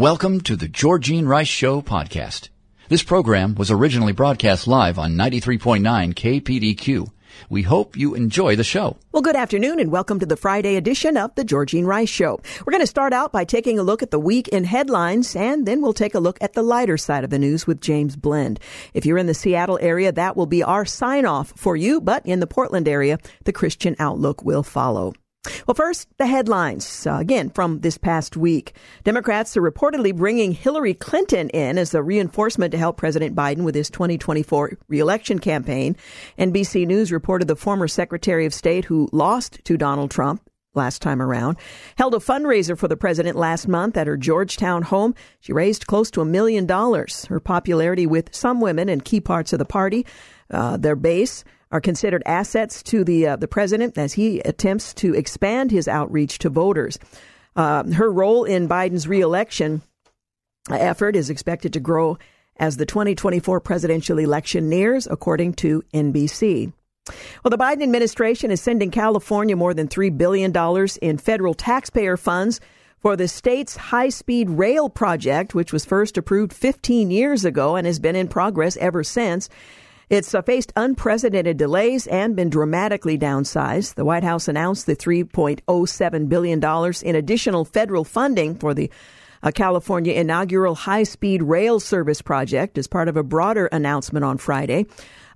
Welcome to the Georgene Rice Show podcast. This program was originally broadcast live on 93.9 KPDQ. We hope you enjoy the show. Well, good afternoon and welcome to the Friday edition of the Georgene Rice Show. We're going to start out by taking a look at the week in headlines and then we'll take a look at the lighter side of the news with James Blend. If you're in the Seattle area, that will be our sign off for you, but in the Portland area, the Christian Outlook will follow. Well, first, the headlines. Uh, again, from this past week. Democrats are reportedly bringing Hillary Clinton in as a reinforcement to help President Biden with his 2024 reelection campaign. NBC News reported the former Secretary of State who lost to Donald Trump last time around, held a fundraiser for the president last month at her Georgetown home. She raised close to a million dollars. Her popularity with some women and key parts of the party, uh, their base, are considered assets to the uh, the president as he attempts to expand his outreach to voters. Uh, her role in Biden's reelection effort is expected to grow as the 2024 presidential election nears, according to NBC. Well, the Biden administration is sending California more than $3 billion in federal taxpayer funds for the state's high speed rail project, which was first approved 15 years ago and has been in progress ever since. It's faced unprecedented delays and been dramatically downsized. The White House announced the $3.07 billion in additional federal funding for the uh, California inaugural high speed rail service project as part of a broader announcement on Friday,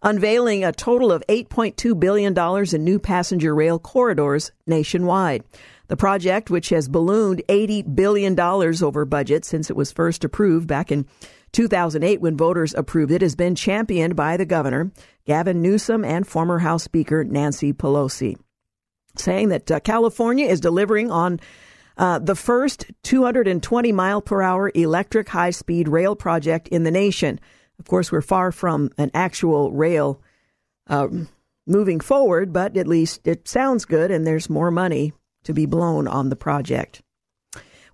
unveiling a total of $8.2 billion in new passenger rail corridors nationwide. The project, which has ballooned $80 billion over budget since it was first approved back in 2008, when voters approved it, has been championed by the governor, Gavin Newsom, and former House Speaker Nancy Pelosi, saying that uh, California is delivering on uh, the first 220 mile per hour electric high speed rail project in the nation. Of course, we're far from an actual rail uh, moving forward, but at least it sounds good, and there's more money to be blown on the project.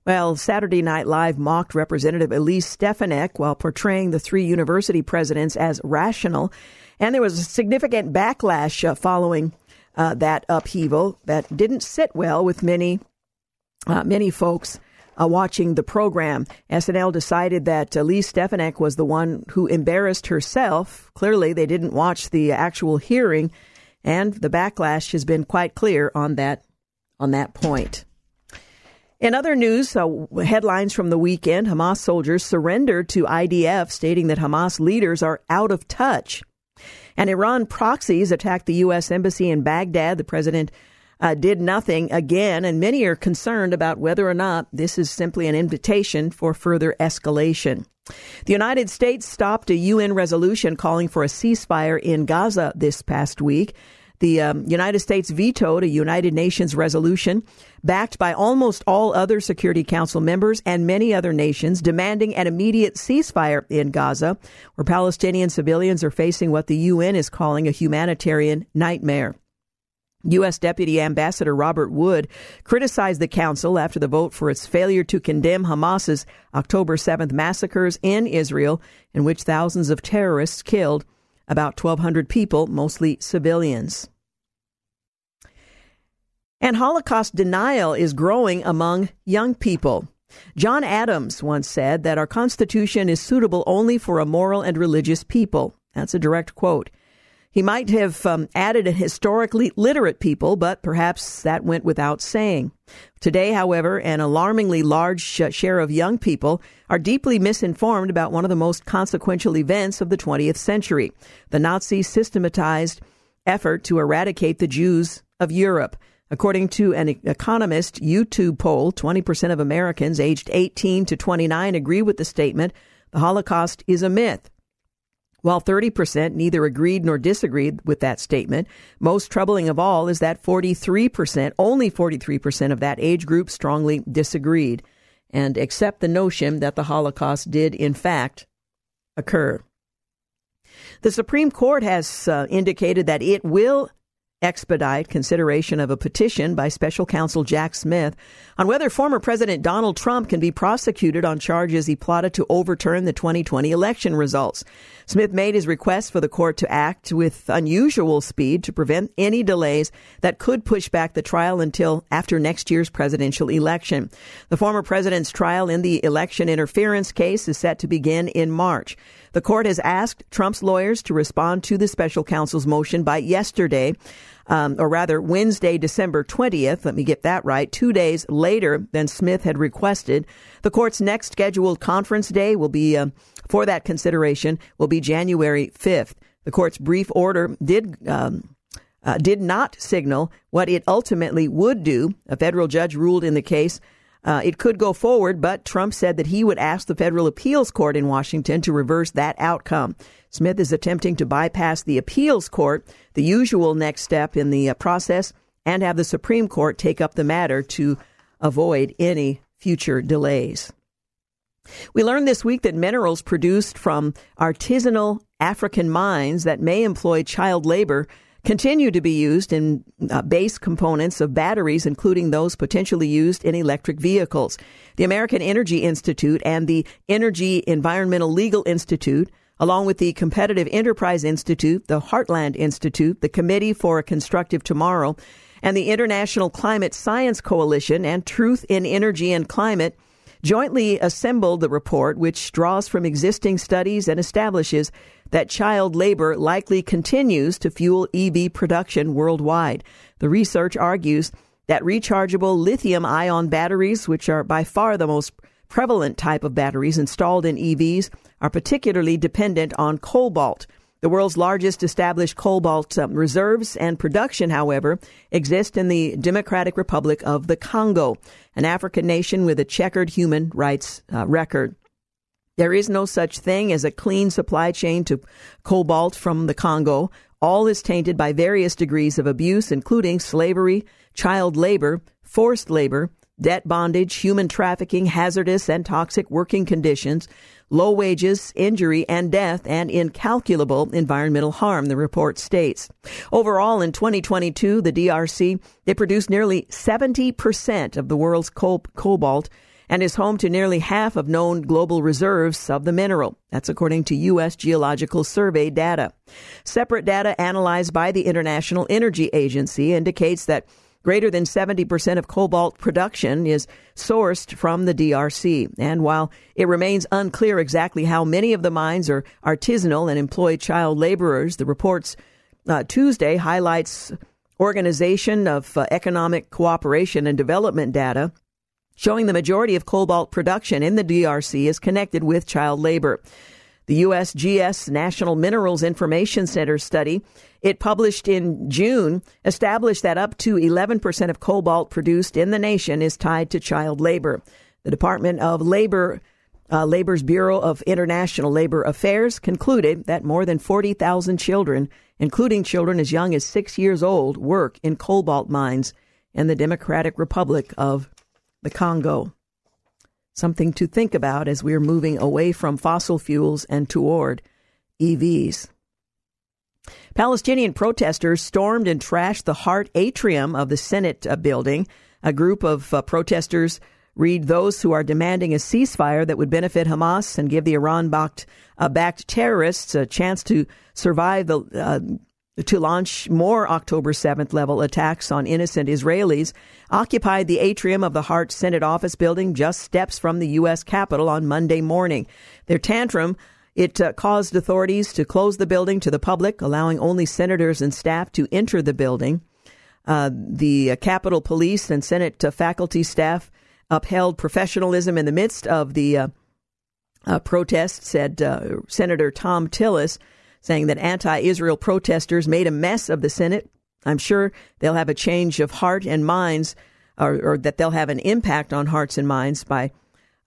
Well, Saturday Night Live mocked Representative Elise Stefanik while portraying the three university presidents as rational. And there was a significant backlash uh, following uh, that upheaval that didn't sit well with many, uh, many folks uh, watching the program. SNL decided that Elise Stefanik was the one who embarrassed herself. Clearly, they didn't watch the actual hearing, and the backlash has been quite clear on that on that point. In other news, uh, headlines from the weekend Hamas soldiers surrendered to IDF, stating that Hamas leaders are out of touch. And Iran proxies attacked the U.S. Embassy in Baghdad. The president uh, did nothing again, and many are concerned about whether or not this is simply an invitation for further escalation. The United States stopped a UN resolution calling for a ceasefire in Gaza this past week. The um, United States vetoed a United Nations resolution backed by almost all other Security Council members and many other nations demanding an immediate ceasefire in Gaza, where Palestinian civilians are facing what the UN is calling a humanitarian nightmare. U.S. Deputy Ambassador Robert Wood criticized the council after the vote for its failure to condemn Hamas's October 7th massacres in Israel, in which thousands of terrorists killed about 1,200 people, mostly civilians. And Holocaust denial is growing among young people. John Adams once said that our Constitution is suitable only for a moral and religious people. That's a direct quote. He might have um, added a historically literate people, but perhaps that went without saying. Today, however, an alarmingly large share of young people are deeply misinformed about one of the most consequential events of the 20th century the Nazi systematized effort to eradicate the Jews of Europe. According to an Economist YouGov poll, 20% of Americans aged 18 to 29 agree with the statement the Holocaust is a myth. While 30% neither agreed nor disagreed with that statement, most troubling of all is that 43%, only 43% of that age group strongly disagreed and accept the notion that the Holocaust did in fact occur. The Supreme Court has uh, indicated that it will expedite consideration of a petition by special counsel Jack Smith on whether former President Donald Trump can be prosecuted on charges he plotted to overturn the 2020 election results. Smith made his request for the court to act with unusual speed to prevent any delays that could push back the trial until after next year's presidential election. The former president's trial in the election interference case is set to begin in March. The court has asked Trump's lawyers to respond to the special counsel's motion by yesterday, um, or rather Wednesday, December 20th. Let me get that right. Two days later than Smith had requested. The court's next scheduled conference day will be, uh, for that consideration, will be January 5th. The court's brief order did, um, uh, did not signal what it ultimately would do. A federal judge ruled in the case uh, it could go forward, but Trump said that he would ask the federal appeals court in Washington to reverse that outcome. Smith is attempting to bypass the appeals court, the usual next step in the uh, process, and have the Supreme Court take up the matter to avoid any future delays. We learned this week that minerals produced from artisanal African mines that may employ child labor continue to be used in uh, base components of batteries, including those potentially used in electric vehicles. The American Energy Institute and the Energy Environmental Legal Institute along with the Competitive Enterprise Institute, the Heartland Institute, the Committee for a Constructive Tomorrow, and the International Climate Science Coalition and Truth in Energy and Climate jointly assembled the report, which draws from existing studies and establishes that child labor likely continues to fuel EV production worldwide. The research argues that rechargeable lithium ion batteries, which are by far the most prevalent type of batteries installed in EVs, are particularly dependent on cobalt. The world's largest established cobalt um, reserves and production, however, exist in the Democratic Republic of the Congo, an African nation with a checkered human rights uh, record. There is no such thing as a clean supply chain to cobalt from the Congo. All is tainted by various degrees of abuse, including slavery, child labor, forced labor, debt bondage, human trafficking, hazardous and toxic working conditions, low wages, injury and death, and incalculable environmental harm, the report states. Overall, in 2022, the DRC, they produced nearly 70% of the world's cobalt and is home to nearly half of known global reserves of the mineral. That's according to U.S. Geological Survey data. Separate data analyzed by the International Energy Agency indicates that Greater than 70% of cobalt production is sourced from the DRC. And while it remains unclear exactly how many of the mines are artisanal and employ child laborers, the report's uh, Tuesday highlights Organization of uh, Economic Cooperation and Development data showing the majority of cobalt production in the DRC is connected with child labor. The USGS National Minerals Information Center study it published in June established that up to 11% of cobalt produced in the nation is tied to child labor. The Department of Labor uh, Labor's Bureau of International Labor Affairs concluded that more than 40,000 children, including children as young as six years old, work in cobalt mines in the Democratic Republic of the Congo. Something to think about as we're moving away from fossil fuels and toward EVs. Palestinian protesters stormed and trashed the Hart atrium of the Senate uh, building. A group of uh, protesters read those who are demanding a ceasefire that would benefit Hamas and give the Iran uh, backed terrorists a chance to survive the uh, to launch more October 7th level attacks on innocent Israelis, occupied the atrium of the Hart Senate office building just steps from the U.S. Capitol on Monday morning. Their tantrum it uh, caused authorities to close the building to the public, allowing only senators and staff to enter the building. Uh, the uh, Capitol Police and Senate uh, faculty staff upheld professionalism in the midst of the uh, uh, protest, said Senator Thom Tillis saying that anti Israel protesters made a mess of the Senate. I'm sure they'll have a change of heart and minds, or, or that they'll have an impact on hearts and minds by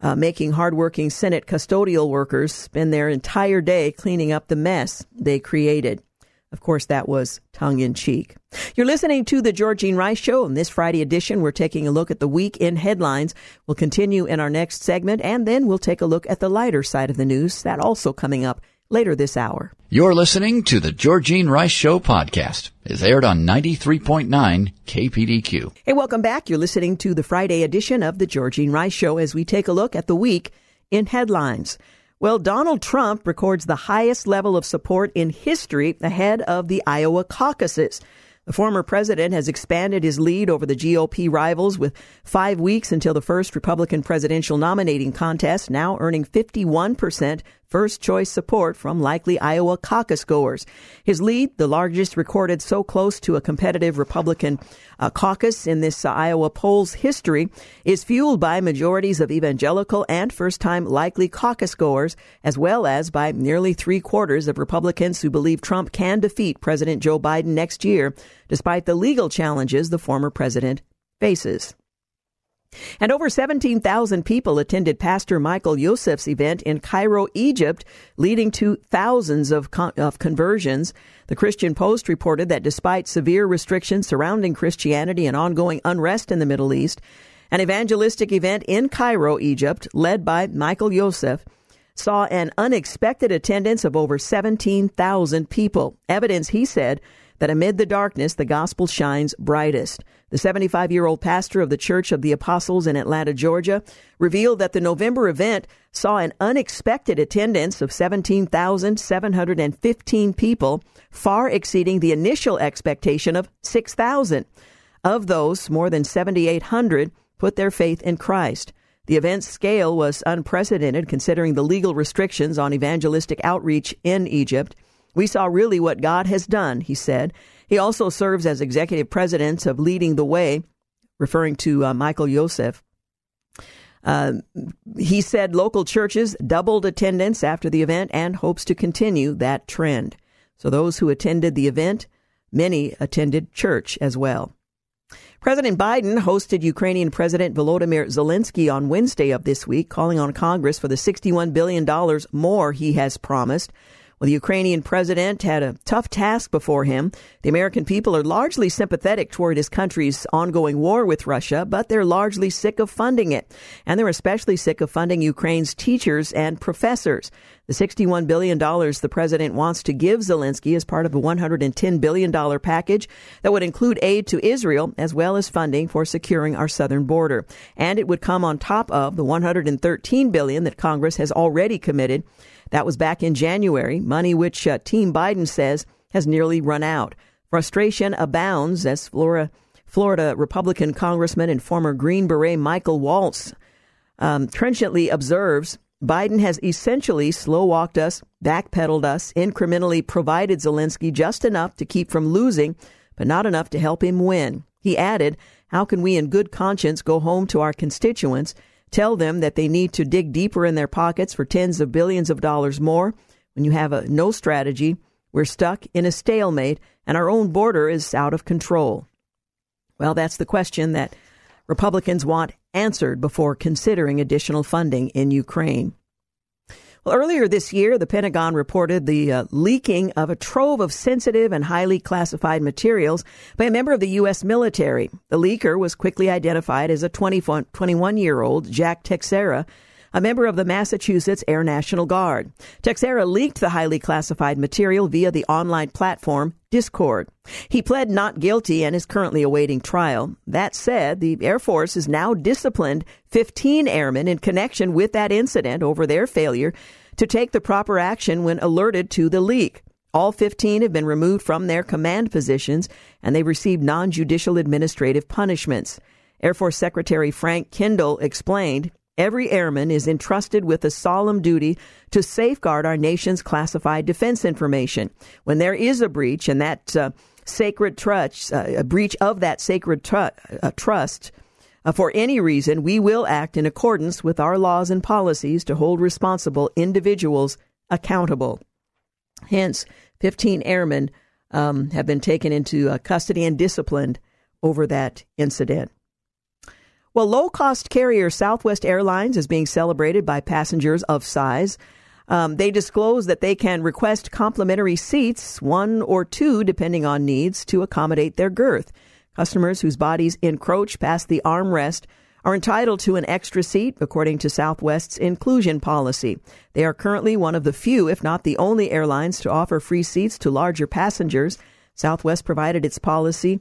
uh, making hardworking Senate custodial workers spend their entire day cleaning up the mess they created. Of course, that was tongue in cheek. You're listening to the Georgene Rice Show. In this Friday edition, we're taking a look at the week in headlines. We'll continue in our next segment, and then we'll take a look at the lighter side of the news. That also coming up later this hour. You're listening to the Georgene Rice Show podcast. It's aired on 93.9 KPDQ. Hey, welcome back. You're listening to the Friday edition of the Georgene Rice Show as we take a look at the week in headlines. Well, Donald Trump records the highest level of support in history ahead of the Iowa caucuses. The former president has expanded his lead over the GOP rivals with five weeks until the first Republican presidential nominating contest, now earning 51% first choice support from likely Iowa caucus goers. His lead, the largest recorded so close to a competitive Republican uh, caucus in this uh, Iowa poll's history, is fueled by majorities of evangelical and first time likely caucus goers, as well as by nearly three quarters of Republicans who believe Trump can defeat President Joe Biden next year, despite the legal challenges the former president faces. And over 17,000 people attended Pastor Michael Youssef's event in Cairo, Egypt, leading to thousands of, con- of conversions. The Christian Post reported that despite severe restrictions surrounding Christianity and ongoing unrest in the Middle East, an evangelistic event in Cairo, Egypt, led by Michael Youssef, saw an unexpected attendance of over 17,000 people. Evidence, he said, that amid the darkness, the gospel shines brightest. The 75 year old pastor of the Church of the Apostles in Atlanta, Georgia, revealed that the November event saw an unexpected attendance of 17,715 people, far exceeding the initial expectation of 6,000. Of those, more than 7,800 put their faith in Christ. The event's scale was unprecedented considering the legal restrictions on evangelistic outreach in Egypt. We saw really what God has done, he said. He also serves as executive president of Leading the Way, referring to uh, Michael Youssef. Uh, he said local churches doubled attendance after the event and hopes to continue that trend. So those who attended the event, many attended church as well. President Biden hosted Ukrainian President Volodymyr Zelensky on Wednesday of this week, calling on Congress for the $61 billion more he has promised. Well, the Ukrainian president had a tough task before him. The American people are largely sympathetic toward his country's ongoing war with Russia, but they're largely sick of funding it. And they're especially sick of funding Ukraine's teachers and professors. The $61 billion the president wants to give Zelensky is part of a $110 billion package that would include aid to Israel as well as funding for securing our southern border. And it would come on top of the 113 billion that Congress has already committed that was back in January, money which uh, Team Biden says has nearly run out. Frustration abounds as Florida, Florida Republican Congressman and former Green Beret Michael Waltz um, trenchantly observes Biden has essentially slow walked us, backpedaled us, incrementally provided Zelensky just enough to keep from losing, but not enough to help him win. He added, How can we in good conscience go home to our constituents tell them that they need to dig deeper in their pockets for tens of billions of dollars more. When you have a no strategy, we're stuck in a stalemate and our own border is out of control. Well, that's the question that Republicans want answered before considering additional funding in Ukraine. Well, earlier this year, the Pentagon reported the uh, leaking of a trove of sensitive and highly classified materials by a member of the U.S. military. The leaker was quickly identified as a 21 year old Jack Teixeira, a member of the Massachusetts Air National Guard. Teixeira leaked the highly classified material via the online platform Discord. He pled not guilty and is currently awaiting trial. That said, the Air Force has now disciplined 15 airmen in connection with that incident over their failure to take the proper action when alerted to the leak. All 15 have been removed from their command positions and they've received non judicial administrative punishments. Air Force Secretary Frank Kendall explained Every airman is entrusted with a solemn duty to safeguard our nation's classified defense information. When there is a breach and that uh, sacred trust, uh, a breach of that sacred tr- uh, trust, uh, for any reason, we will act in accordance with our laws and policies to hold responsible individuals accountable. Hence, 15 airmen um, have been taken into uh, custody and disciplined over that incident. Well, low cost carrier Southwest Airlines is being celebrated by passengers of size. Um, they disclose that they can request complimentary seats, one or two, depending on needs, to accommodate their girth. Customers whose bodies encroach past the armrest are entitled to an extra seat according to Southwest's inclusion policy. They are currently one of the few, if not the only airlines to offer free seats to larger passengers. Southwest provided its policy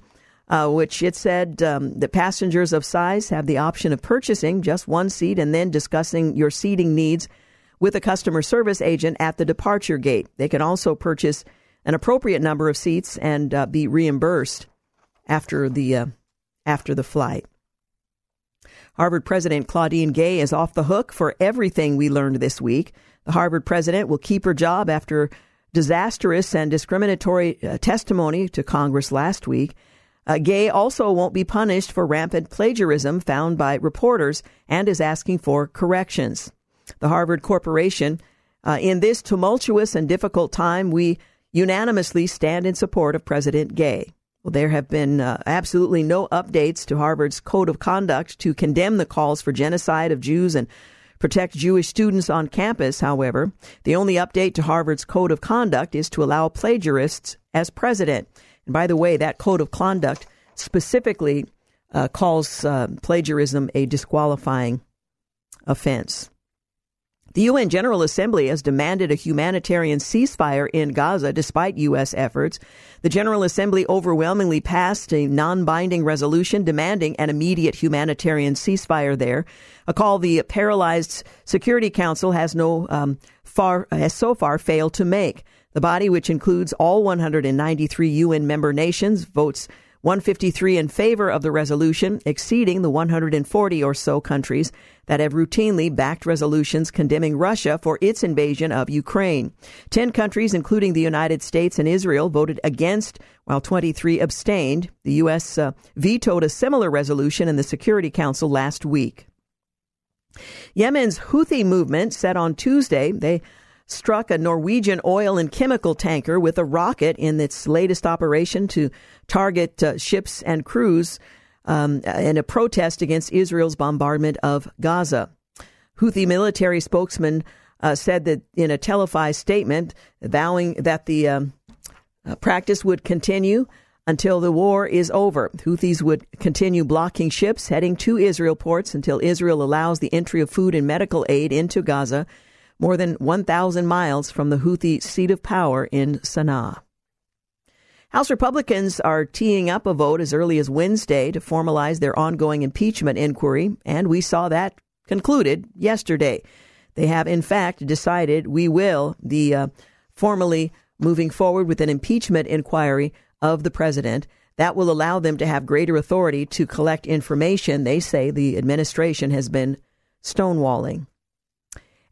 uh, which it said um, that passengers of size have the option of purchasing just one seat and then discussing your seating needs with a customer service agent at the departure gate. They can also purchase an appropriate number of seats and uh, be reimbursed after the uh, after the flight. Harvard President Claudine Gay is off the hook for everything we learned this week. The Harvard president will keep her job after disastrous and discriminatory uh, testimony to Congress last week. Uh, Gay also won't be punished for rampant plagiarism found by reporters and is asking for corrections. The Harvard Corporation, uh, in this tumultuous and difficult time, we unanimously stand in support of President Gay. Well, there have been uh, absolutely no updates to Harvard's code of conduct to condemn the calls for genocide of Jews and protect Jewish students on campus, however. The only update to Harvard's code of conduct is to allow plagiarists as president. And by the way, that code of conduct specifically uh, calls uh, plagiarism a disqualifying offense. The UN General Assembly has demanded a humanitarian ceasefire in Gaza despite U.S. efforts. The General Assembly overwhelmingly passed a non binding resolution demanding an immediate humanitarian ceasefire there, a call the paralyzed Security Council has, no, um, far, has so far failed to make. The body, which includes all 193 UN member nations, votes 153 in favor of the resolution, exceeding the 140 or so countries that have routinely backed resolutions condemning Russia for its invasion of Ukraine. Ten countries, including the United States and Israel, voted against, while 23 abstained. The U.S. Uh, vetoed a similar resolution in the Security Council last week. Yemen's Houthi movement said on Tuesday they struck a Norwegian oil and chemical tanker with a rocket in its latest operation to target uh, ships and crews um, in a protest against Israel's bombardment of Gaza. Houthi military spokesman uh, said that in a televised statement, vowing that the um, uh, practice would continue until the war is over. Houthis would continue blocking ships heading to Israel ports until Israel allows the entry of food and medical aid into Gaza more than 1,000 miles from the Houthi seat of power in Sana'a. House Republicans are teeing up a vote as early as Wednesday to formalize their ongoing impeachment inquiry, and we saw that concluded yesterday. They have, in fact, decided we will the uh, formally moving forward with an impeachment inquiry of the president. That will allow them to have greater authority to collect information they say the administration has been stonewalling.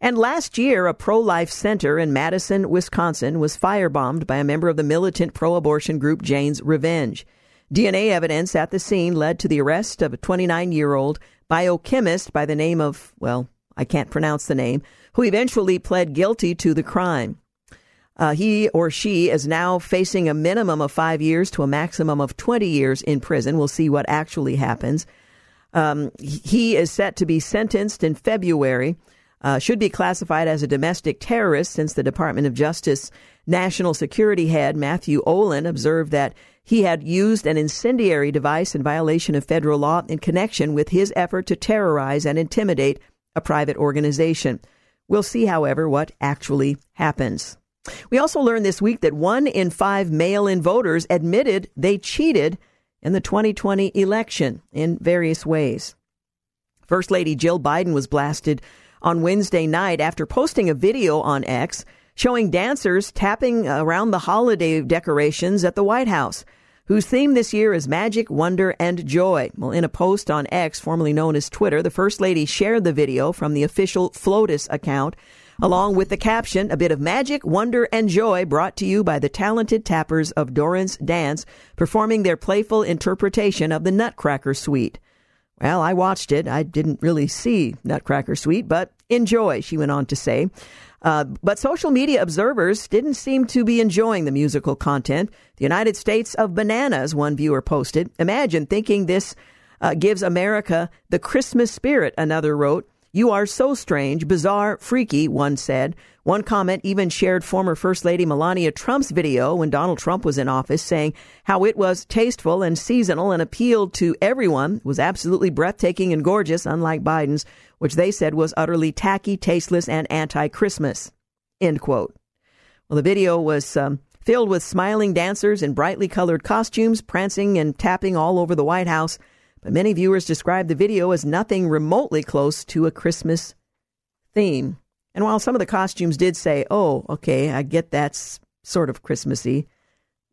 And last year, a pro life center in Madison, Wisconsin was firebombed by a member of the militant pro abortion group Jane's Revenge. DNA evidence at the scene led to the arrest of a 29 year old biochemist by the name of, well, I can't pronounce the name, who eventually pled guilty to the crime. Uh, he or she is now facing a minimum of five years to a maximum of 20 years in prison. We'll see what actually happens. Um, he is set to be sentenced in February uh, should be classified as a domestic terrorist since the Department of Justice National Security Head Matthew Olsen observed that he had used an incendiary device in violation of federal law in connection with his effort to terrorize and intimidate a private organization. We'll see, however, what actually happens. We also learned this week that one in five mail in voters admitted they cheated in the 2020 election in various ways. First Lady Jill Biden was blasted on Wednesday night after posting a video on X showing dancers tapping around the holiday decorations at the White House, whose theme this year is magic, wonder, and joy. Well, in a post on X, formerly known as Twitter, the First Lady shared the video from the official FLOTUS account, along with the caption, a bit of magic, wonder, and joy brought to you by the talented tappers of Dorrance Dance, performing their playful interpretation of the Nutcracker Suite. Well, I watched it. I didn't really see Nutcracker Suite, but enjoy, she went on to say. Uh, but social media observers didn't seem to be enjoying the musical content. The United States of Bananas, one viewer posted. Imagine thinking this uh, gives America the Christmas spirit, another wrote. You are so strange, bizarre, freaky, one said. One comment even shared former First Lady Melania Trump's video when Donald Trump was in office, saying how it was tasteful and seasonal and appealed to everyone, was absolutely breathtaking and gorgeous, unlike Biden's, which they said was utterly tacky, tasteless, and anti Christmas. End quote. Well, the video was um, filled with smiling dancers in brightly colored costumes, prancing and tapping all over the White House. But many viewers described the video as nothing remotely close to a Christmas theme. And while some of the costumes did say, oh, okay, I get that's sort of Christmassy,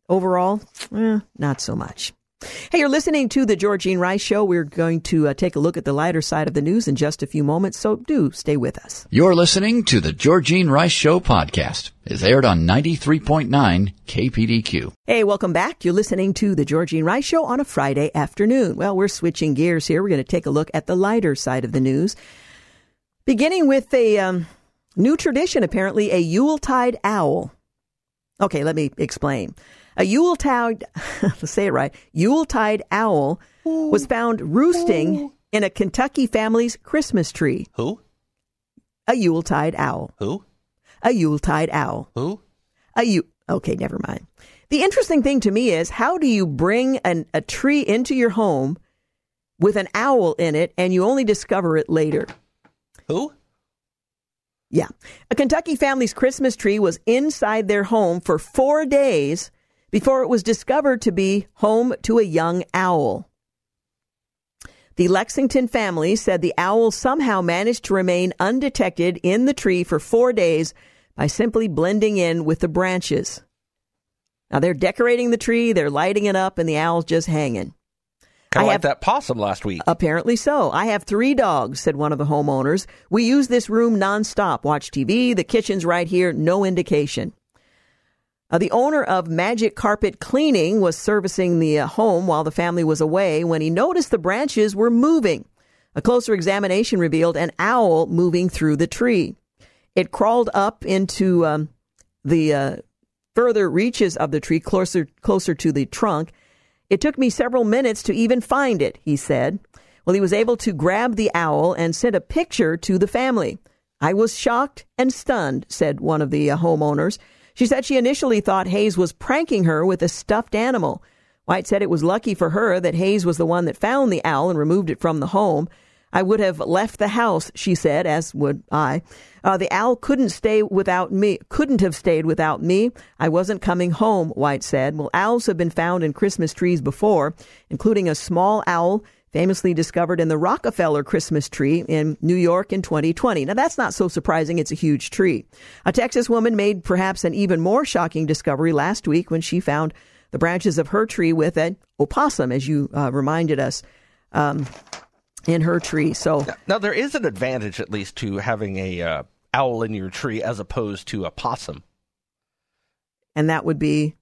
overall, eh, not so much. Hey, you're listening to the Georgene Rice Show. We're going to uh, take a look at the lighter side of the news in just a few moments, so do stay with us. You're listening to the Georgene Rice Show podcast. It's aired on 93.9 KPDQ. Hey, welcome back. You're listening to the Georgene Rice Show on a Friday afternoon. Well, we're switching gears here. We're going to take a look at the lighter side of the news, beginning with a um, new tradition, apparently, a Yuletide owl. Okay, let me explain. A Yuletide, let's say it right, Yuletide owl was found roosting in a Kentucky family's Christmas tree. Who? A Yuletide owl. Who? A Yuletide owl. Who? A you. Okay, never mind. The interesting thing to me is how do you bring an, a tree into your home with an owl in it and you only discover it later? Who? Yeah. A Kentucky family's Christmas tree was inside their home for four days before it was discovered to be home to a young owl. The Lexington family said the owl somehow managed to remain undetected in the tree for four days by simply blending in with the branches. Now they're decorating the tree, they're lighting it up, and the owl's just hanging. Kind I of like have- that possum last week. Apparently so. I have three dogs, said one of the homeowners. We use this room nonstop. Watch TV. The kitchen's right here. No indication. Uh, the owner of Magic Carpet Cleaning was servicing the uh, home while the family was away when he noticed the branches were moving. A closer examination revealed an owl moving through the tree. It crawled up into um, the uh, further reaches of the tree, closer closer to the trunk. It took me several minutes to even find it, he said. Well, he was able to grab the owl and send a picture to the family. I was shocked and stunned, said one of the uh, homeowners. She said she initially thought Hayes was pranking her with a stuffed animal. White said it was lucky for her that Hayes was the one that found the owl and removed it from the home. I would have left the house, she said, as would I. Uh, the owl couldn't stay without me, couldn't have stayed without me. I wasn't coming home, White said. Well, owls have been found in Christmas trees before, including a small owl famously discovered in the Rockefeller Christmas tree in New York in 2020. Now, that's not so surprising. It's a huge tree. A Texas woman made perhaps an even more shocking discovery last week when she found the branches of her tree with an opossum, as you uh, reminded us, um, in her tree. So, Now there is an advantage, at least, to having a uh, owl in your tree as opposed to a possum. and that would be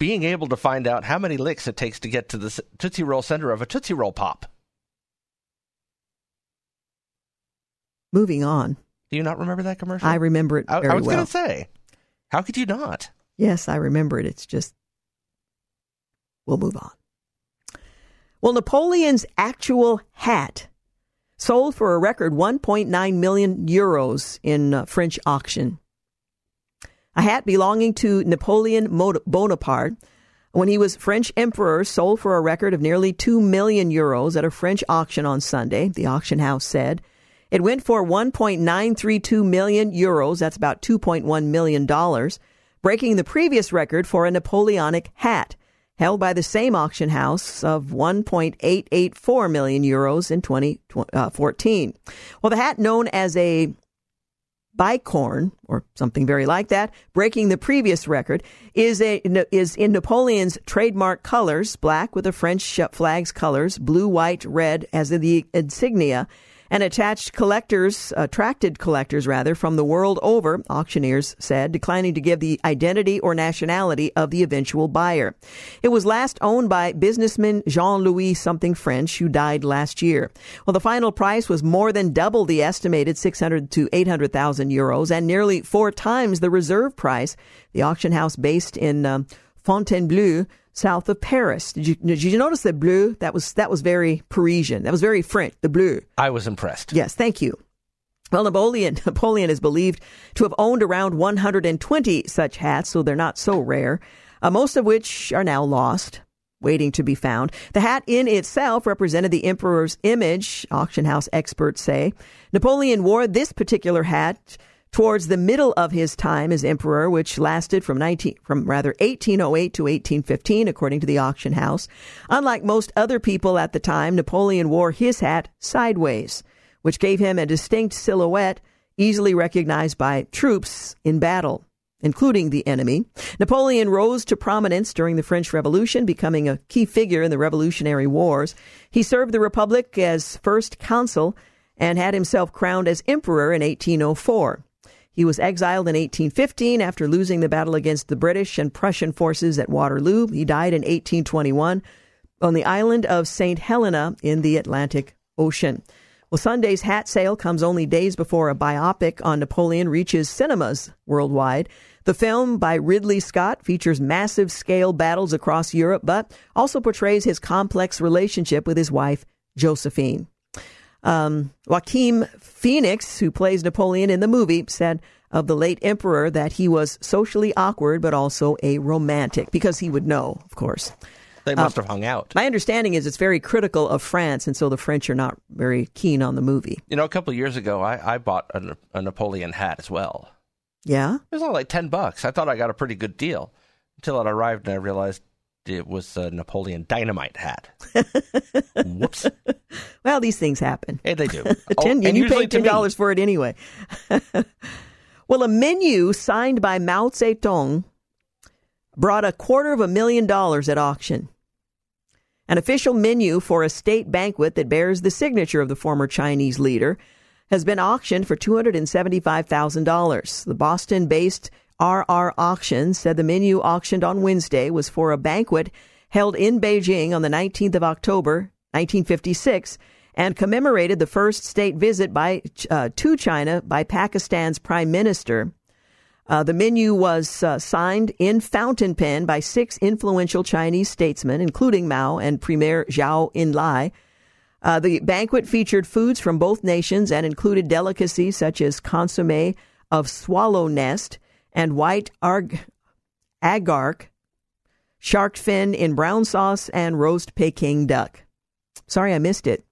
Being able to find out how many licks it takes to get to the Tootsie Roll center of a Tootsie Roll Pop. moving on. Do you not remember that commercial? I remember it I, I was well. going to say, how could you not? Yes, I remember it. It's just, we'll move on. Well, Napoleon's actual hat sold for a record 1.9 million euros in uh, French auction. A hat belonging to Napoleon Bonaparte when he was French emperor sold for a record of nearly 2 million euros at a French auction on Sunday, the auction house said. It went for 1.932 million euros, that's about 2.1 million dollars, breaking the previous record for a Napoleonic hat held by the same auction house of 1.884 million euros in 2014. Uh, well, the hat known as a bicorn or something very like that, breaking the previous record, is a is in Napoleon's trademark colors, black with the French flag's colors, blue, white, red as in the insignia, and attached collectors, attracted collectors rather, from the world over, auctioneers said, declining to give the identity or nationality of the eventual buyer. It was last owned by businessman Jean-Louis something French, who died last year. Well, the final price was more than double the estimated 600 to 800,000 euros and nearly four times the reserve price. The auction house based in um, Fontainebleau south of Paris. Did you did you notice the bleu? That was that was very Parisian. That was very French. The bleu. I was impressed. Yes, thank you. Well, Napoleon, Napoleon is believed to have owned around 120 such hats, so they're not so rare, uh, most of which are now lost, waiting to be found. The hat in itself represented the emperor's image, auction house experts say. Napoleon wore this particular hat towards the middle of his time as emperor, which lasted from 19, from rather 1808 to 1815, according to the auction house. Unlike most other people at the time, Napoleon wore his hat sideways, which gave him a distinct silhouette easily recognized by troops in battle. Including the enemy. Napoleon rose to prominence during the French Revolution, becoming a key figure in the Revolutionary Wars. He served the Republic as first consul and had himself crowned as emperor in 1804. He was exiled in 1815 after losing the battle against the British and Prussian forces at Waterloo. He died in 1821 on the island of St. Helena in the Atlantic Ocean. Well, Sunday's hat sale comes only days before a biopic on Napoleon reaches cinemas worldwide. The film by Ridley Scott features massive scale battles across Europe, but also portrays his complex relationship with his wife, Josephine. Um, Joaquin Phoenix, who plays Napoleon in the movie, said of the late emperor that he was socially awkward, but also a romantic, because he would know, of course. They must uh, have hung out. My understanding is it's very critical of France, and so the French are not very keen on the movie. You know, a couple of years ago, I, I bought a, a Napoleon hat as well. Yeah? It was only like 10 bucks. I thought I got a pretty good deal until it arrived and I realized it was a Napoleon Dynamite hat. Whoops. Well, these things happen. Hey, they do. Oh, ten, oh, and, and you paid ten dollars for it anyway. well, a menu signed by Mao Zedong brought a quarter of a million dollars at auction. An official menu for a state banquet that bears the signature of the former Chinese leader has been auctioned for $275,000. The Boston based RR Auction said the menu auctioned on Wednesday was for a banquet held in Beijing on the 19th of October, 1956, and commemorated the first state visit by uh, to China by Pakistan's prime minister. Uh, the menu was uh, signed in fountain pen by six influential Chinese statesmen, including Mao and Premier Zhou Enlai. Uh, the banquet featured foods from both nations and included delicacies such as consomme of swallow nest, and white arg- agark, shark fin in brown sauce, and roast Peking duck. Sorry I missed it.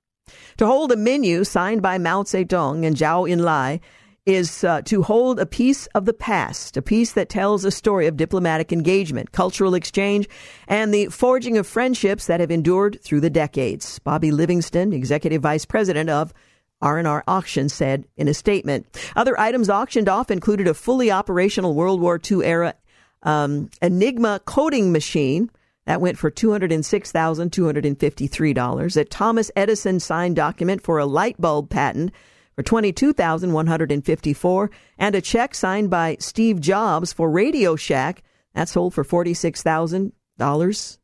To hold a menu signed by Mao Zedong and Zhou Enlai is uh, to hold a piece of the past, a piece that tells a story of diplomatic engagement, cultural exchange, and the forging of friendships that have endured through the decades. Bobby Livingston, executive vice president of R&R Auction said in a statement. Other items auctioned off included a fully operational World War II era um, Enigma coding machine that went for $206,253. A Thomas Edison signed document for a light bulb patent for 22,154 and a check signed by Steve Jobs for Radio Shack that sold for $46,000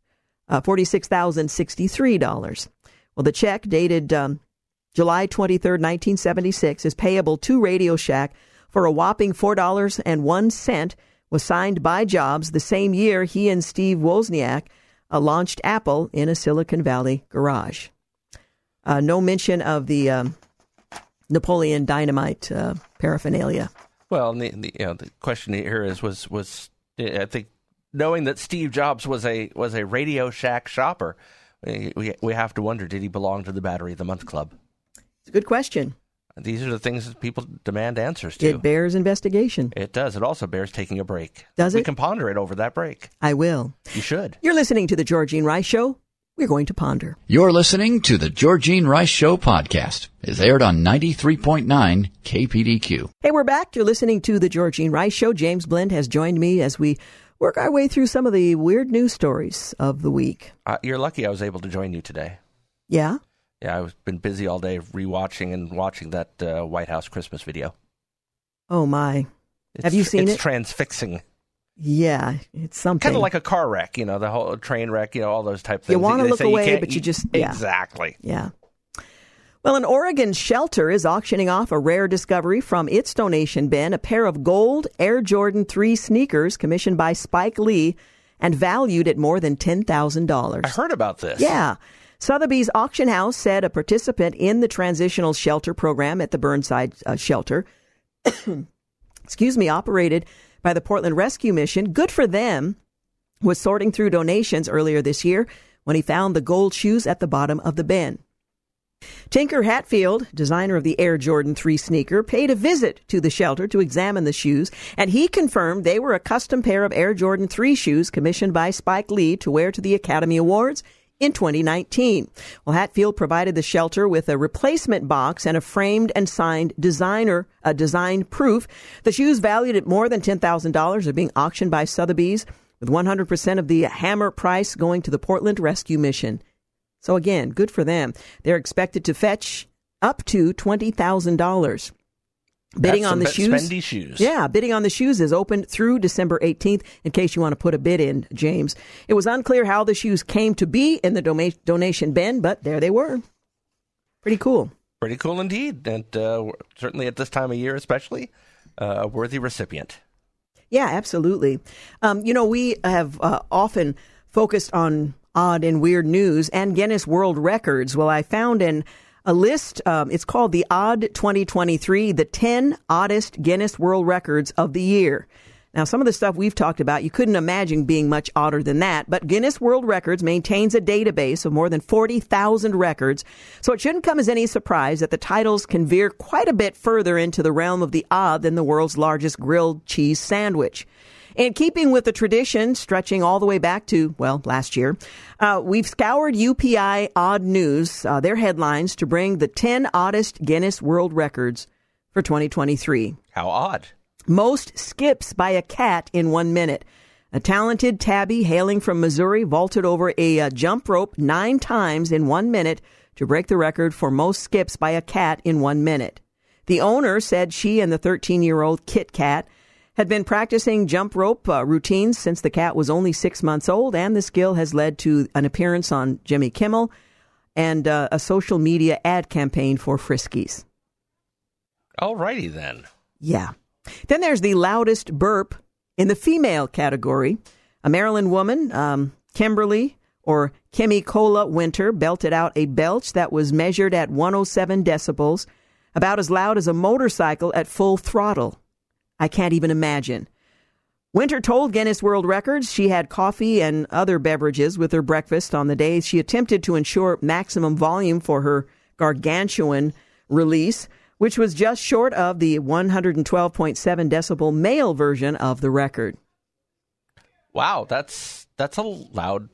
uh, $46,063. Well, the check dated um, July 23, 1976, is payable to Radio Shack for a whopping $4.01 was signed by Jobs the same year he and Steve Wozniak uh, launched Apple in a Silicon Valley garage. Uh, no mention of the um, Napoleon Dynamite uh, paraphernalia. Well, the, the, you know, the question here is was was I think knowing that Steve Jobs was a was a Radio Shack shopper, we we have to wonder did he belong to the Battery of the Month Club? It's a good question. These are the things that people demand answers to. It bears investigation. It does. It also bears taking a break. Does it? We can ponder it over that break. I will. You should. You're listening to the Georgene Rice Show. We're going to ponder. You're listening to the Georgene Rice Show podcast. It's aired on 93.9 KPDQ. Hey, we're back. You're listening to the Georgene Rice Show. James Blend has joined me as we work our way through some of the weird news stories of the week. Uh, you're lucky I was able to join you today. Yeah? Yeah, I've been busy all day rewatching and watching that uh, White House Christmas video. Oh my! It's, Have you seen it's it? transfixing. Yeah, it's something. Kind of like a car wreck, you know, the whole train wreck, you know, all those type things. You want to look away, you but you just yeah. exactly. Yeah. Well, an Oregon shelter is auctioning off a rare discovery from its donation bin, a pair of gold Air Jordan 3 sneakers commissioned by Spike Lee and valued at more than $10,000. I heard about this. Yeah. Sotheby's Auction House said a participant in the transitional shelter program at the Burnside uh, shelter, excuse me, operated by the Portland Rescue Mission, good for them, was sorting through donations earlier this year when he found the gold shoes at the bottom of the bin. Tinker Hatfield, designer of the Air Jordan 3 sneaker, paid a visit to the shelter to examine the shoes, and he confirmed they were a custom pair of Air Jordan 3 shoes commissioned by Spike Lee to wear to the Academy Awards in 2019. Well, Hatfield provided the shelter with a replacement box and a framed and signed designer, a design proof. The shoes valued at more than $10,000 are being auctioned by Sotheby's with 100% of the hammer price going to the Portland Rescue Mission. So again, good for them. They're expected to fetch up to $20,000. Bidding That's on the shoes. shoes. Yeah, bidding on the shoes is open through December 18th in case you want to put a bid in, James. It was unclear how the shoes came to be in the doma- donation bin, but there they were. Pretty cool. Pretty cool indeed, and uh, certainly at this time of year, especially uh, a worthy recipient. Yeah, absolutely. Um, you know, we have uh, often focused on odd and weird news and Guinness World Records. Well, I found in a list. Um, it's called the Odd 2023, the 10 oddest Guinness World Records of the year. Now, some of the stuff we've talked about, you couldn't imagine being much odder than that, but Guinness World Records maintains a database of more than 40,000 records, so it shouldn't come as any surprise that the titles can veer quite a bit further into the realm of the odd than the world's largest grilled cheese sandwich. In keeping with the tradition stretching all the way back to, well, last year, uh, we've scoured UPI Odd News, uh, their headlines, to bring the 10 oddest Guinness World Records for 2023. How odd. Most skips by a cat in one minute. A talented tabby hailing from Missouri vaulted over a uh, jump rope nine times in one minute to break the record for most skips by a cat in one minute. The owner said she and the 13 year old Kit Kat had been practicing jump rope uh, routines since the cat was only six months old, and the skill has led to an appearance on Jimmy Kimmel and uh, a social media ad campaign for Friskies. Alrighty then. Yeah. Then there's the loudest burp in the female category. A Maryland woman, um, Kimberly or Kimmy Cola Winter, belted out a belch that was measured at 107 decibels, about as loud as a motorcycle at full throttle. I can't even imagine. Winter told Guinness World Records she had coffee and other beverages with her breakfast on the day she attempted to ensure maximum volume for her gargantuan release, which was just short of the 112.7 decibel male version of the record. Wow, that's that's a loud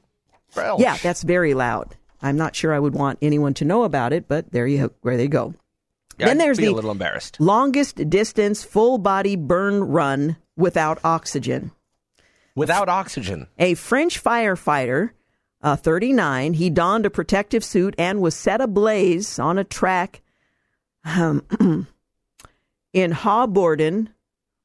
belch. Yeah, that's very loud. I'm not sure I would want anyone to know about it, but there you where they go. Yeah, then I'd there's the a little embarrassed. longest distance full body burn run without oxygen. Without oxygen. A French firefighter, uh, 39, he donned a protective suit and was set ablaze on a track um, in Haubourdin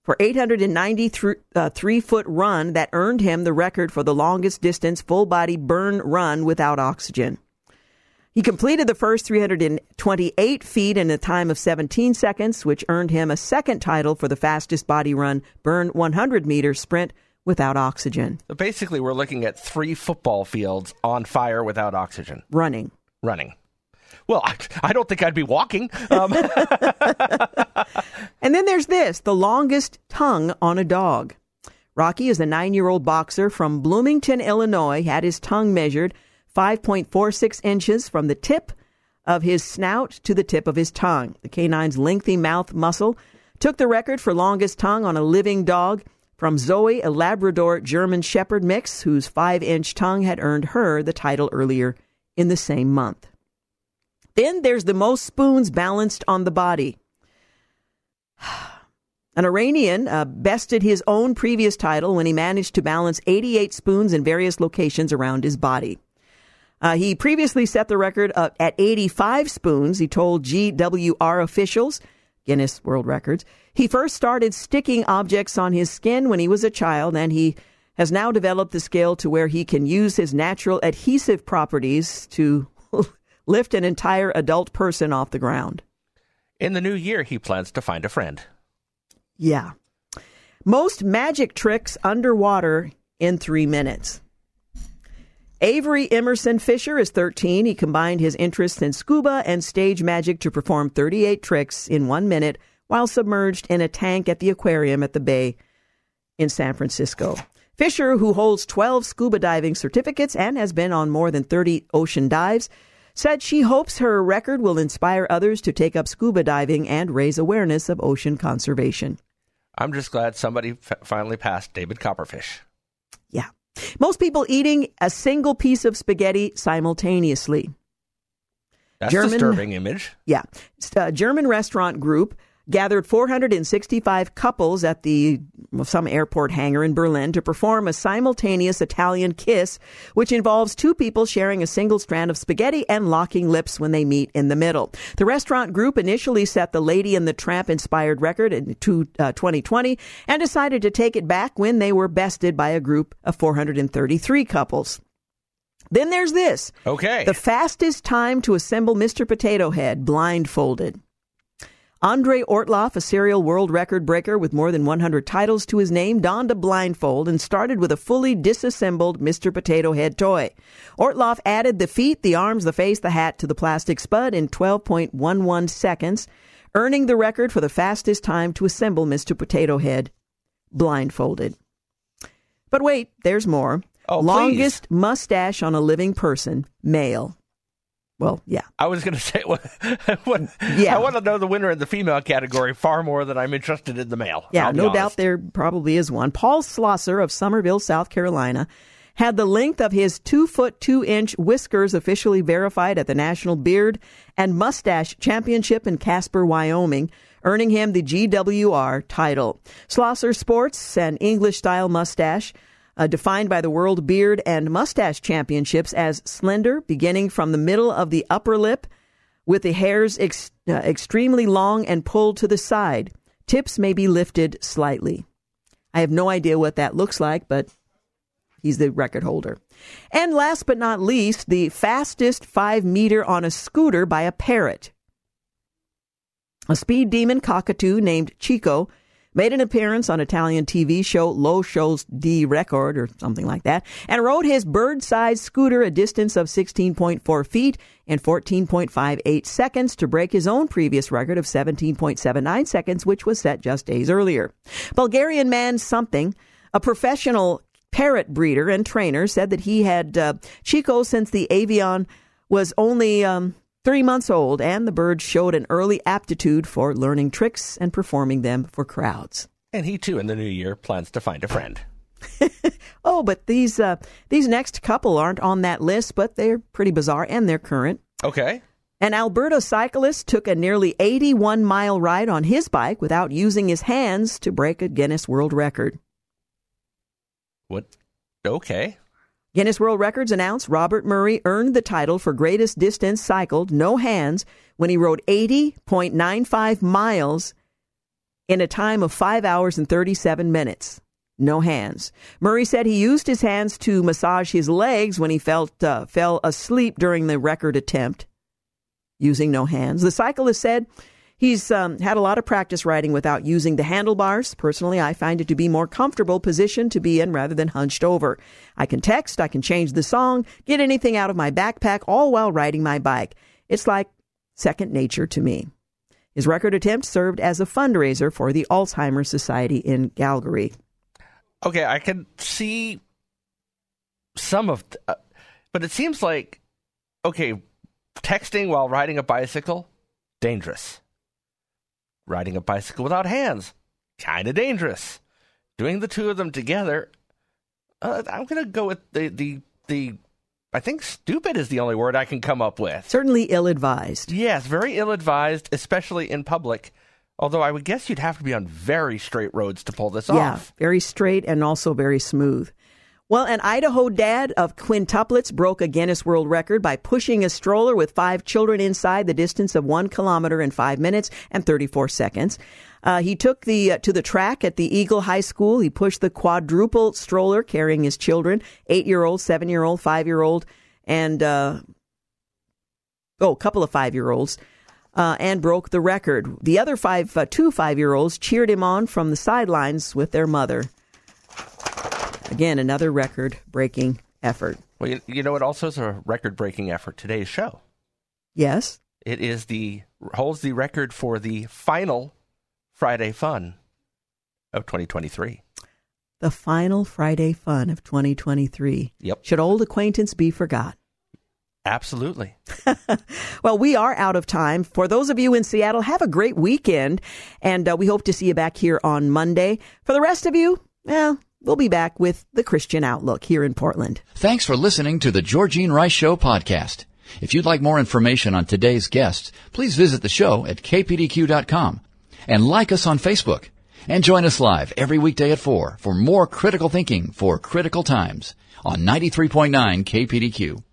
for 893 uh, three foot run that earned him the record for the longest distance full body burn run without oxygen. He completed the first 328 feet in a time of 17 seconds, which earned him a second title for the fastest body run burn 100 meter sprint without oxygen. So basically, we're looking at three football fields on fire without oxygen, Running. running. Well, I, I don't think I'd be walking. Um, And then there's this the longest tongue on a dog. Rocky is a nine year old boxer from Bloomington, Illinois, had his tongue measured 5.46 inches from the tip of his snout to the tip of his tongue. The canine's lengthy mouth muscle took the record for longest tongue on a living dog from Zoe, a Labrador German Shepherd mix, whose five inch tongue had earned her the title earlier in the same month. Then there's the most spoons balanced on the body. An Iranian uh, bested his own previous title when he managed to balance 88 spoons in various locations around his body. Uh, he previously set the record uh, at 85 spoons, he told GWR officials, Guinness World Records. He first started sticking objects on his skin when he was a child, and he has now developed the skill to where he can use his natural adhesive properties to lift an entire adult person off the ground. in the new year, he plans to find a friend. Yeah. Most magic tricks underwater in three minutes. Avery Emerson Fisher is 13. He combined his interests in scuba and stage magic to perform 38 tricks in one minute while submerged in a tank at the aquarium at the bay in San Francisco. Fisher, who holds 12 scuba diving certificates and has been on more than 30 ocean dives, said she hopes her record will inspire others to take up scuba diving and raise awareness of ocean conservation. I'm just glad somebody f- finally passed David Copperfish. Most people eating a single piece of spaghetti simultaneously. That's German, disturbing image. Yeah. A uh, German restaurant group gathered 465 couples at the some airport hangar in Berlin to perform a simultaneous Italian kiss, which involves two people sharing a single strand of spaghetti and locking lips when they meet in the middle. The restaurant group initially set the Lady and the Tramp inspired record in 2020 uh, and decided to take it back when they were bested by a group of 433 couples. Then there's this. Okay. The fastest time to assemble Mr. Potato Head blindfolded. Andre Ortolf, a serial world record breaker with more than 100 titles to his name, donned a blindfold and started with a fully disassembled Mr. Potato Head toy. Ortolf added the feet, the arms, the face, the hat to the plastic spud in 12.11 seconds, earning the record for the fastest time to assemble Mr. Potato Head blindfolded. But wait, there's more. Oh, Longest mustache on a living person, male. Well, yeah. I was going to say, what, what, yeah. I want to know the winner in the female category far more than I'm interested in the male. Yeah, no honest. doubt there probably is one. Paul Slosser of Summerville, South Carolina, had the length of his two foot two inch whiskers officially verified at the National Beard and Mustache Championship in Casper, Wyoming, earning him the GWR title. Slosser sports an English style mustache uh, defined by the World Beard and Mustache Championships as slender, beginning from the middle of the upper lip, with the hairs ex- uh, extremely long and pulled to the side. Tips may be lifted slightly. I have no idea what that looks like, but he's the record holder. And last but not least, the fastest five meter on a scooter by a parrot. A speed demon cockatoo named Chico made an appearance on Italian TV show Lo Show dei Record or something like that, and rode his bird-sized scooter a distance of 16.4 feet in 14.58 seconds to break his own previous record of 17.79 seconds, which was set just days earlier. Bulgarian man something, a professional parrot breeder and trainer, said that he had uh, Chico since the avian was only um, three months old, and the bird showed an early aptitude for learning tricks and performing them for crowds. And he too, in the new year, plans to find a friend. oh, but these uh, these next couple aren't on that list, but they're pretty bizarre and they're current. Okay. An Alberta cyclist took a nearly 81 mile ride on his bike without using his hands to break a Guinness World Record. What? Okay. Guinness World Records announced Robert Murray earned the title for greatest distance cycled, no hands, when he rode 80.95 miles in a time of 5 hours and 37 minutes. No hands. Murray said he used his hands to massage his legs when he felt uh, fell asleep during the record attempt, using no hands. The cyclist said He's um, had a lot of practice riding without using the handlebars. Personally, I find it to be more comfortable position to be in rather than hunched over. I can text, I can change the song, get anything out of my backpack, all while riding my bike. It's like second nature to me. His record attempt served as a fundraiser for the Alzheimer's Society in Calgary. Okay, I can see some of, th- uh, but it seems like okay, texting while riding a bicycle dangerous. Riding a bicycle without hands, kind of dangerous. Doing the two of them together, uh, I'm going to go with the, the, the, I think stupid is the only word I can come up with. Certainly ill advised. Yes, very ill advised, especially in public. Although I would guess you'd have to be on very straight roads to pull this yeah, off. Yeah, very straight and also very smooth. Well, an Idaho dad of quintuplets broke a Guinness World Record by pushing a stroller with five children inside the distance of one kilometer in five minutes and 34 seconds. Uh, he took the uh, to the track at the Eagle High School. He pushed the quadruple stroller carrying his children, eight-year-old, seven-year-old, five-year-old, and uh, oh, a couple of five-year-olds. Uh, and broke the record. The other five, uh, two five-year-olds cheered him on from the sidelines with their mother. Again, another record breaking effort. Well, you, you know, it also is a record-breaking effort. Today's show. Yes. It is the holds the record for the final Friday fun of 2023. The final Friday fun of 2023. Yep. Should old acquaintance be forgot? Absolutely. well, we are out of time. For those of you in Seattle, have a great weekend, and uh, we hope to see you back here on Monday. For the rest of you, well, we'll be back with the Christian Outlook here in Portland. Thanks for listening to the Georgene Rice Show podcast. If you'd like more information on today's guests, please visit the show at kpdq.com and like us on Facebook. And join us live every weekday at 4 for more critical thinking for critical times on 93.9 KPDQ.